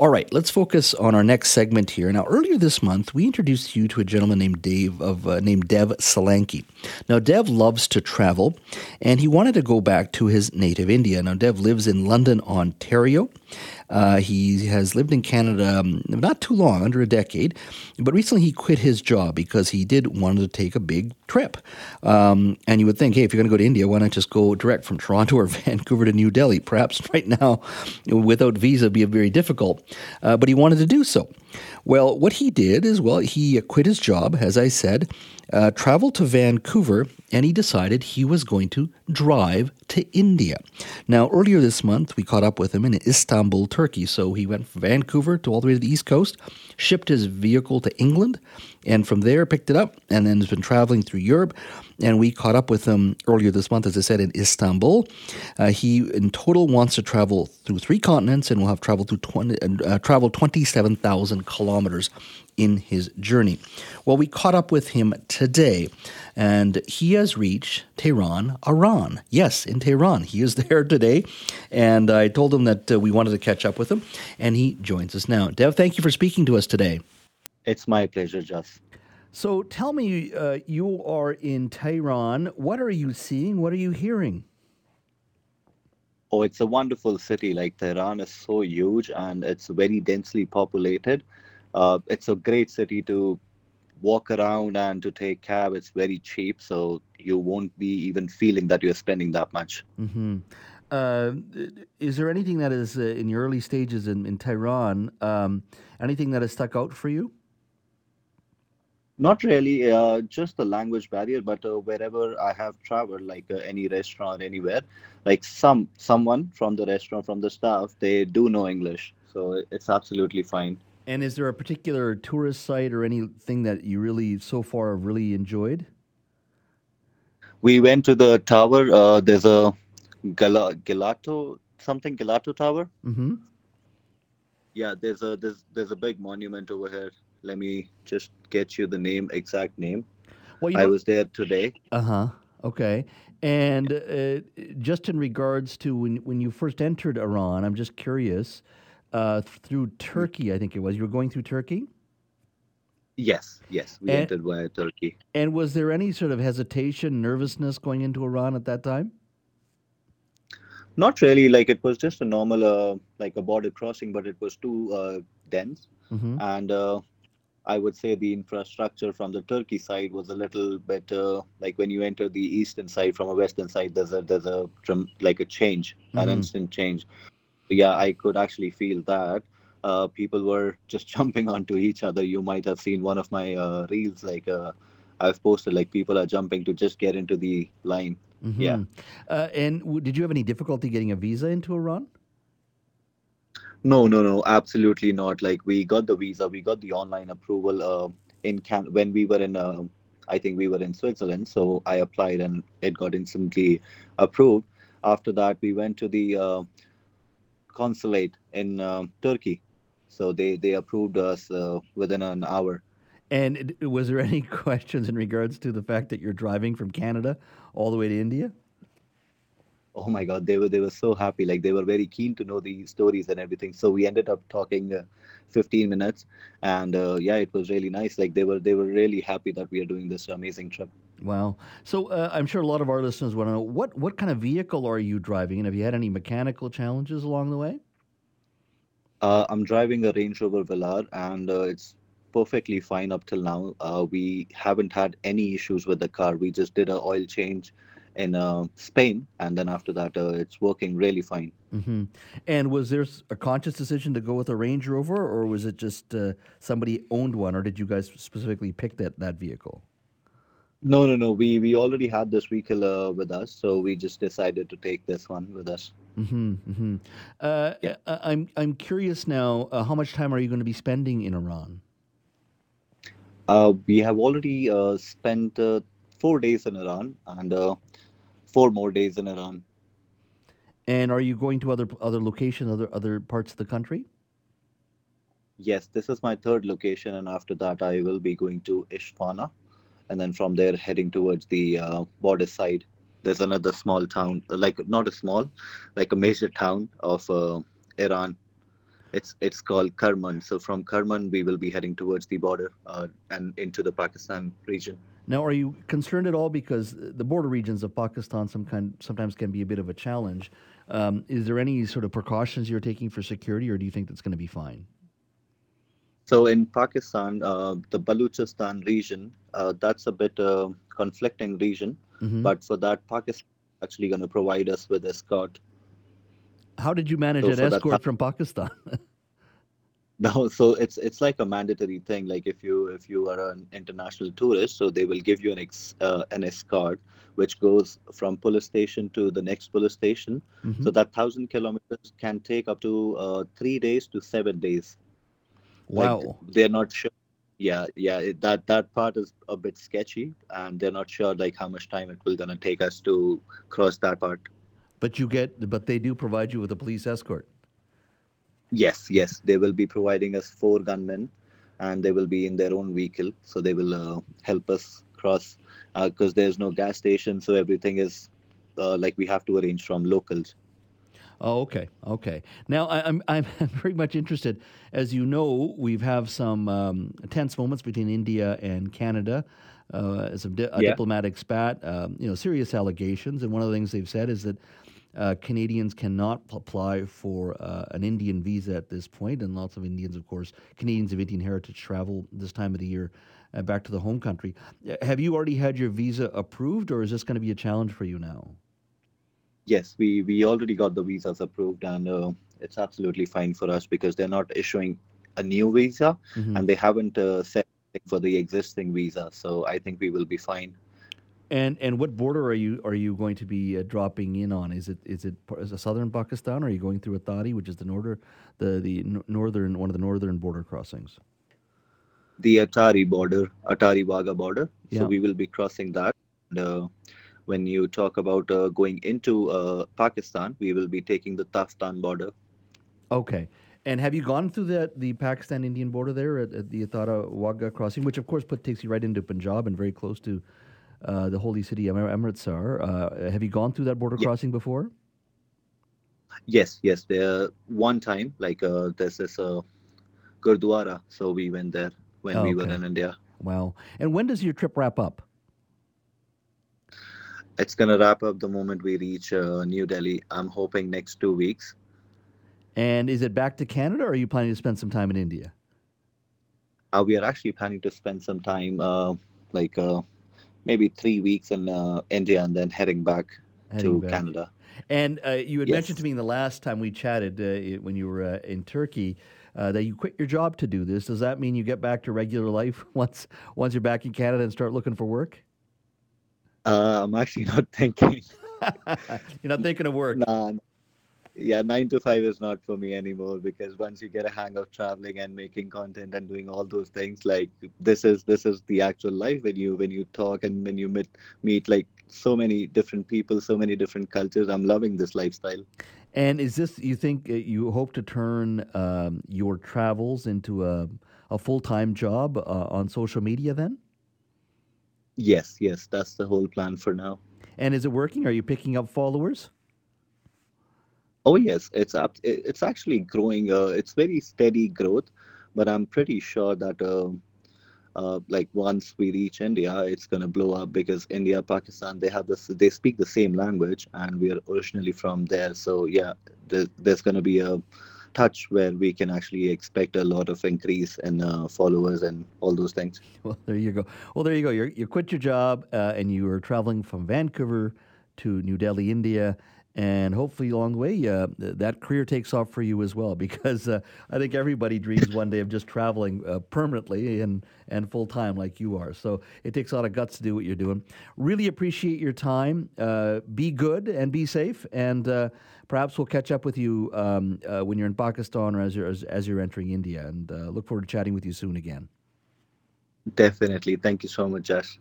All right, let's focus on our next segment here. Now, earlier this month, we introduced you to a gentleman named Dave of uh, named Dev Solanki. Now, Dev loves to travel, and he wanted to go back to his native India. Now, Dev lives in London, Ontario. Uh, he has lived in Canada um, not too long, under a decade, but recently he quit his job because he did want to take a big trip. Um, and you would think, hey, if you're going to go to India, why not just go direct from Toronto or Vancouver to New Delhi? Perhaps right now, without visa, be very difficult. Uh, but he wanted to do so. Well, what he did is, well, he quit his job, as I said, uh, traveled to Vancouver, and he decided he was going to drive to India. Now, earlier this month, we caught up with him in Istanbul, Turkey. So he went from Vancouver to all the way to the East Coast, shipped his vehicle to England, and from there picked it up, and then has been traveling through Europe. And we caught up with him earlier this month, as I said, in Istanbul. Uh, he, in total, wants to travel through three continents and will have traveled through 20, uh, traveled 27,000 kilometers in his journey. Well, we caught up with him today, and he has reached Tehran, Iran. Yes, in Tehran. He is there today, and I told him that uh, we wanted to catch up with him, and he joins us now. Dev, thank you for speaking to us today. It's my pleasure, Josh. So tell me, uh, you are in Tehran. What are you seeing? What are you hearing? Oh, it's a wonderful city. Like Tehran is so huge and it's very densely populated. Uh, it's a great city to walk around and to take cab. It's very cheap, so you won't be even feeling that you're spending that much. Mm-hmm. Uh, is there anything that is uh, in the early stages in, in Tehran? Um, anything that has stuck out for you? Not really, uh, just the language barrier. But uh, wherever I have traveled, like uh, any restaurant, anywhere, like some someone from the restaurant, from the staff, they do know English, so it's absolutely fine. And is there a particular tourist site or anything that you really so far have really enjoyed? We went to the tower. Uh, there's a Gal- Gelato something Gelato Tower. Mm-hmm. Yeah, there's a there's there's a big monument over here let me just get you the name, exact name. Well, I know, was there today. Uh huh. Okay. And uh, just in regards to when when you first entered Iran, I'm just curious. Uh, through Turkey, I think it was. You were going through Turkey. Yes, yes, we and, entered via Turkey. And was there any sort of hesitation, nervousness going into Iran at that time? Not really. Like it was just a normal, uh, like a border crossing, but it was too uh, dense, mm-hmm. and uh, I would say the infrastructure from the Turkey side was a little better. Like when you enter the eastern side from a western side, there's a there's a like a change, mm-hmm. an instant change. Yeah, I could actually feel that. Uh, people were just jumping onto each other. You might have seen one of my uh, reels. Like uh, I've posted, like people are jumping to just get into the line. Mm-hmm. Yeah. Uh, and w- did you have any difficulty getting a visa into Iran? No, no, no, absolutely not. Like we got the visa, we got the online approval uh, in Can when we were in. Uh, I think we were in Switzerland, so I applied and it got instantly approved. After that, we went to the uh, consulate in uh, Turkey, so they they approved us uh, within an hour. And was there any questions in regards to the fact that you're driving from Canada all the way to India? Oh my god they were they were so happy. Like they were very keen to know the stories and everything. So we ended up talking uh, 15 minutes. And uh, yeah it was really nice. Like they were they were really happy that we are doing this amazing trip. Wow. So uh, i'm sure a lot of our listeners want to know what what kind of vehicle are you driving? And have you had any mechanical challenges along the way? Uh, i'm driving a range rover velar and uh, it's perfectly fine up till now. Uh, we haven't had any issues with the car. We just did an oil change in uh, Spain, and then after that, uh, it's working really fine. Mm-hmm. And was there a conscious decision to go with a Range Rover, or was it just uh, somebody owned one, or did you guys specifically pick that that vehicle? No, no, no. We we already had this vehicle uh, with us, so we just decided to take this one with us. Mm-hmm, mm-hmm. Uh, yeah. I'm I'm curious now. Uh, how much time are you going to be spending in Iran? we have already spent four days in Iran, and four more days in Iran. And are you going to other other locations, other other parts of the country? Yes, this is my third location, and after that, I will be going to Isfahan, and then from there heading towards the uh, border side. There's another small town, like not a small, like a major town of uh, Iran. It's it's called Kerman. So from Kerman, we will be heading towards the border uh, and into the Pakistan region. Now, are you concerned at all because the border regions of Pakistan some kind, sometimes can be a bit of a challenge? Um, is there any sort of precautions you're taking for security, or do you think that's going to be fine? So in Pakistan, uh, the Baluchistan region, uh, that's a bit uh, conflicting region. Mm-hmm. But for that, Pakistan actually going to provide us with escort. How did you manage so an escort that, from Pakistan? no so it's it's like a mandatory thing like if you if you are an international tourist so they will give you an ex, uh, an escort which goes from police station to the next police station. Mm-hmm. so that 1000 kilometers can take up to uh, 3 days to 7 days. Wow. like they're not sure. Yeah yeah it, that that part is a bit sketchy and they're not sure like how much time it will gonna take us to cross that part. But you get but they do provide you with a police escort Yes, yes, they will be providing us four gunmen, and they will be in their own vehicle, so they will uh, help us cross because uh, there's no gas station, so everything is uh, like we have to arrange from locals. Oh, okay, okay. Now I, am I'm, I'm very much interested. As you know, we've have some um, tense moments between India and Canada. Uh, some di- a yeah. diplomatic spat, um, you know, serious allegations, and one of the things they've said is that uh, Canadians cannot apply for uh, an Indian visa at this point, and lots of Indians, of course, Canadians of Indian heritage travel this time of the year uh, back to the home country. Uh, have you already had your visa approved, or is this going to be a challenge for you now? Yes, we, we already got the visas approved, and uh, it's absolutely fine for us because they're not issuing a new visa, mm-hmm. and they haven't uh, set for the existing visa. So I think we will be fine. And and what border are you are you going to be uh, dropping in on? Is it is it is it southern Pakistan? Or are you going through Atari, which is the northern the the northern one of the northern border crossings? The Atari border, Atari Wagah border. Yeah. So we will be crossing that. And, uh, when you talk about uh, going into uh, Pakistan, we will be taking the Taftan border. Okay. And have you gone through the the Pakistan Indian border there at, at the Atari Wagah crossing, which of course put, takes you right into Punjab and very close to uh, the holy city Amritsar. Uh, have you gone through that border crossing before? Yes, yes. There one time, like uh, this uh, Gurdwara, so we went there when oh, we were in India. Wow! And when does your trip wrap up? It's gonna wrap up the moment we reach uh, New Delhi. I'm hoping next two weeks. And is it back to Canada, or are you planning to spend some time in India? Uh, we are actually planning to spend some time, uh, like uh, maybe three weeks in uh, India and then heading back heading to back. Canada. And uh, you had yes. mentioned to me the last time we chatted uh, when you were uh, in Turkey uh, that you quit your job to do this. Does that mean you get back to regular life once once you're back in Canada and start looking for work? Uh, I'm actually not thinking. you're not thinking of work. Nah, yeah, nine to five is not for me anymore because once you get a hang of traveling and making content and doing all those things, like this is this is the actual life when you when you talk and when you meet meet like so many different people, so many different cultures. I'm loving this lifestyle. And is this you think uh, you hope to turn um, your travels into a a full time job uh, on social media then? Yes, yes, that's the whole plan for now. And is it working? Are you picking up followers? Oh yes, it's up. It's actually growing. Uh, it's very steady growth, but I'm pretty sure that uh, uh, like once we reach India, it's gonna blow up because India, Pakistan, they have this. They speak the same language, and we are originally from there. So yeah, there's, there's gonna be a touch where we can actually expect a lot of increase in uh, followers and all those things. Well, there you go. Well, there you go. you you quit your job uh, and you are traveling from Vancouver to New Delhi, India and hopefully along the way uh, that career takes off for you as well because uh, I think everybody dreams one day of just traveling uh, permanently and, and full time like you are. So it takes a lot of guts to do what you're doing. Really appreciate your time. Uh, be good and be safe, and uh, perhaps we'll catch up with you um, uh, when you're in Pakistan or as you're, as, as you're entering India. And look forward to chatting with you soon again. Definitely. Thank you so much, Josh.